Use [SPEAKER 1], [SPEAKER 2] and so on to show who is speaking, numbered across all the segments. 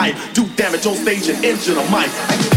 [SPEAKER 1] hype. Do damage on stage and injure the mic.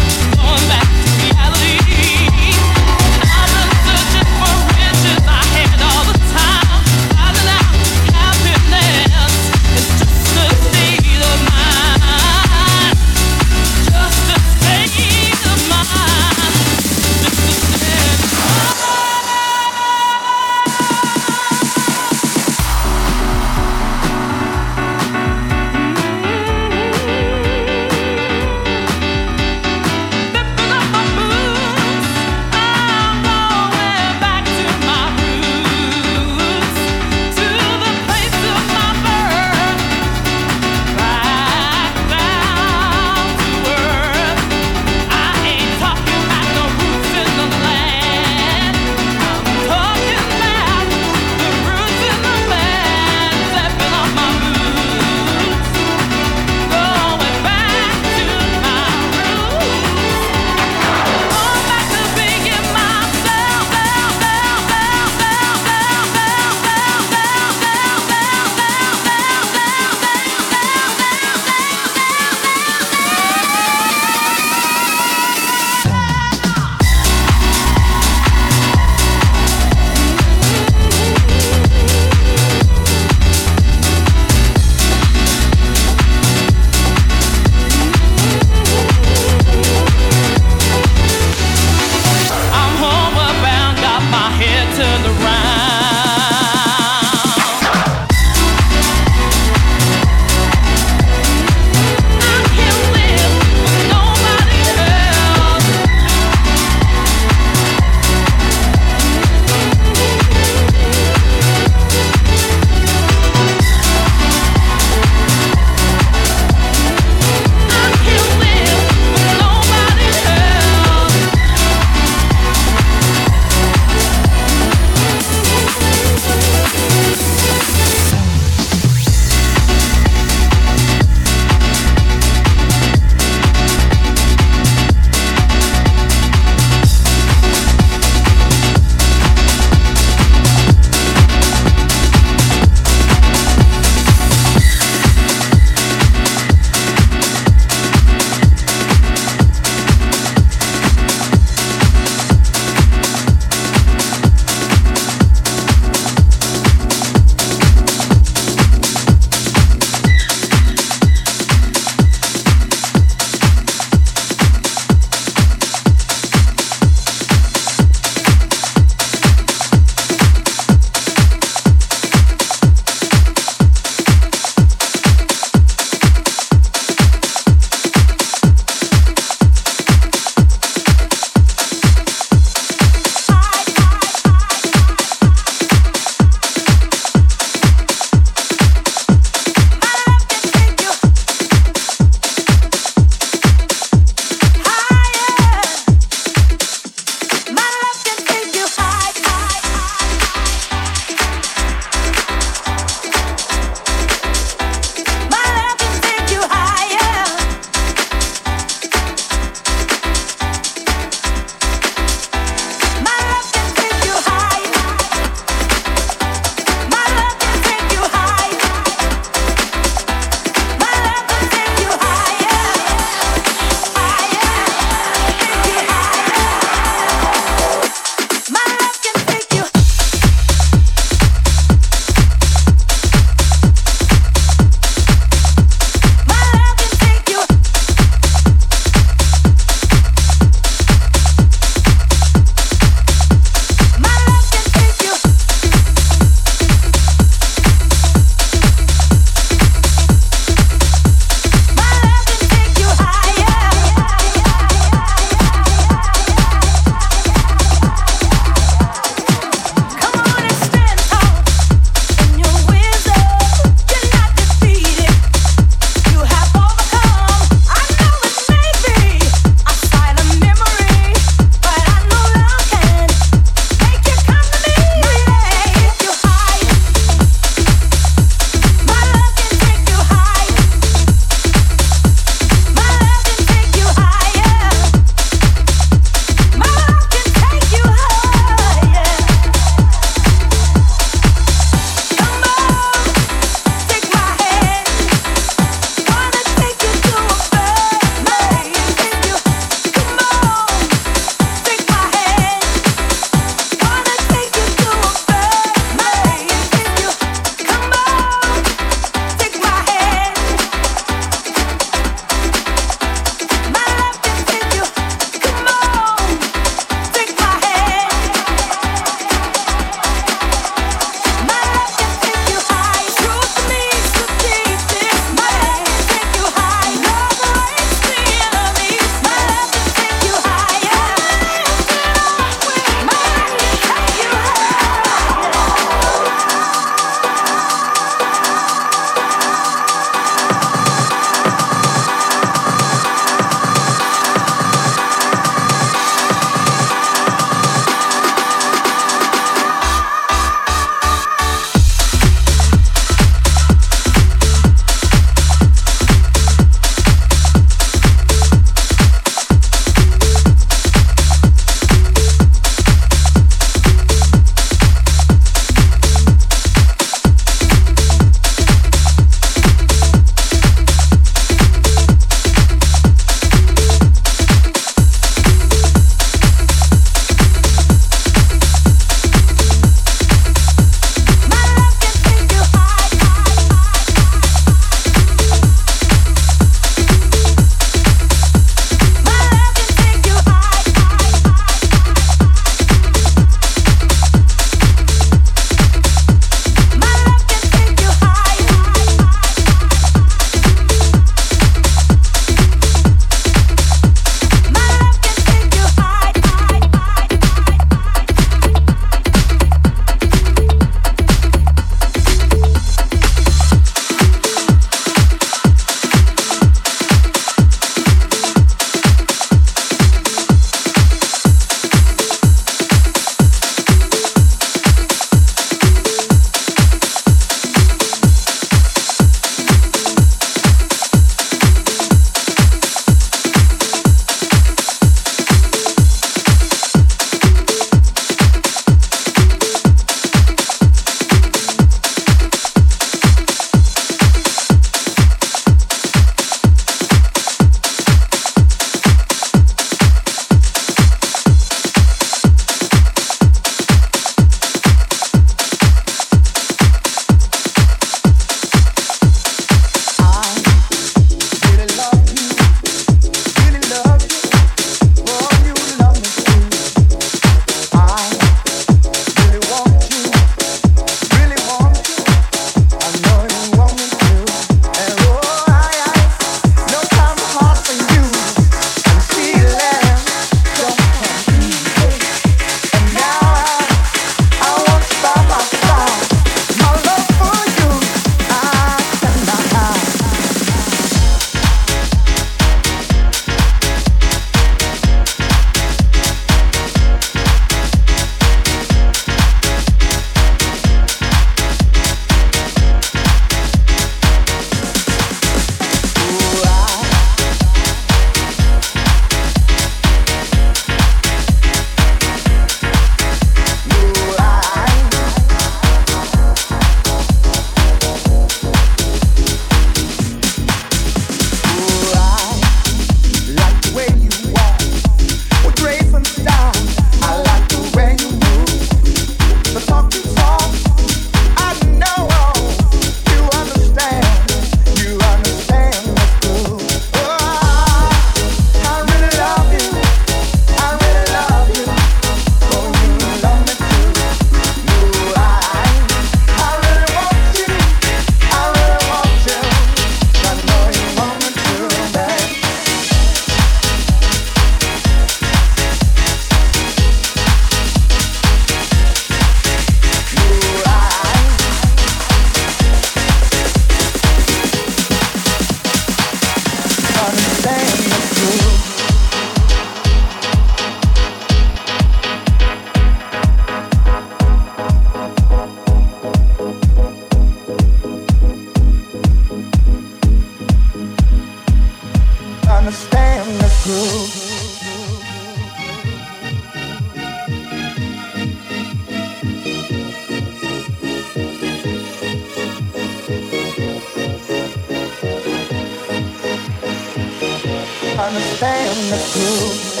[SPEAKER 2] understand the truth.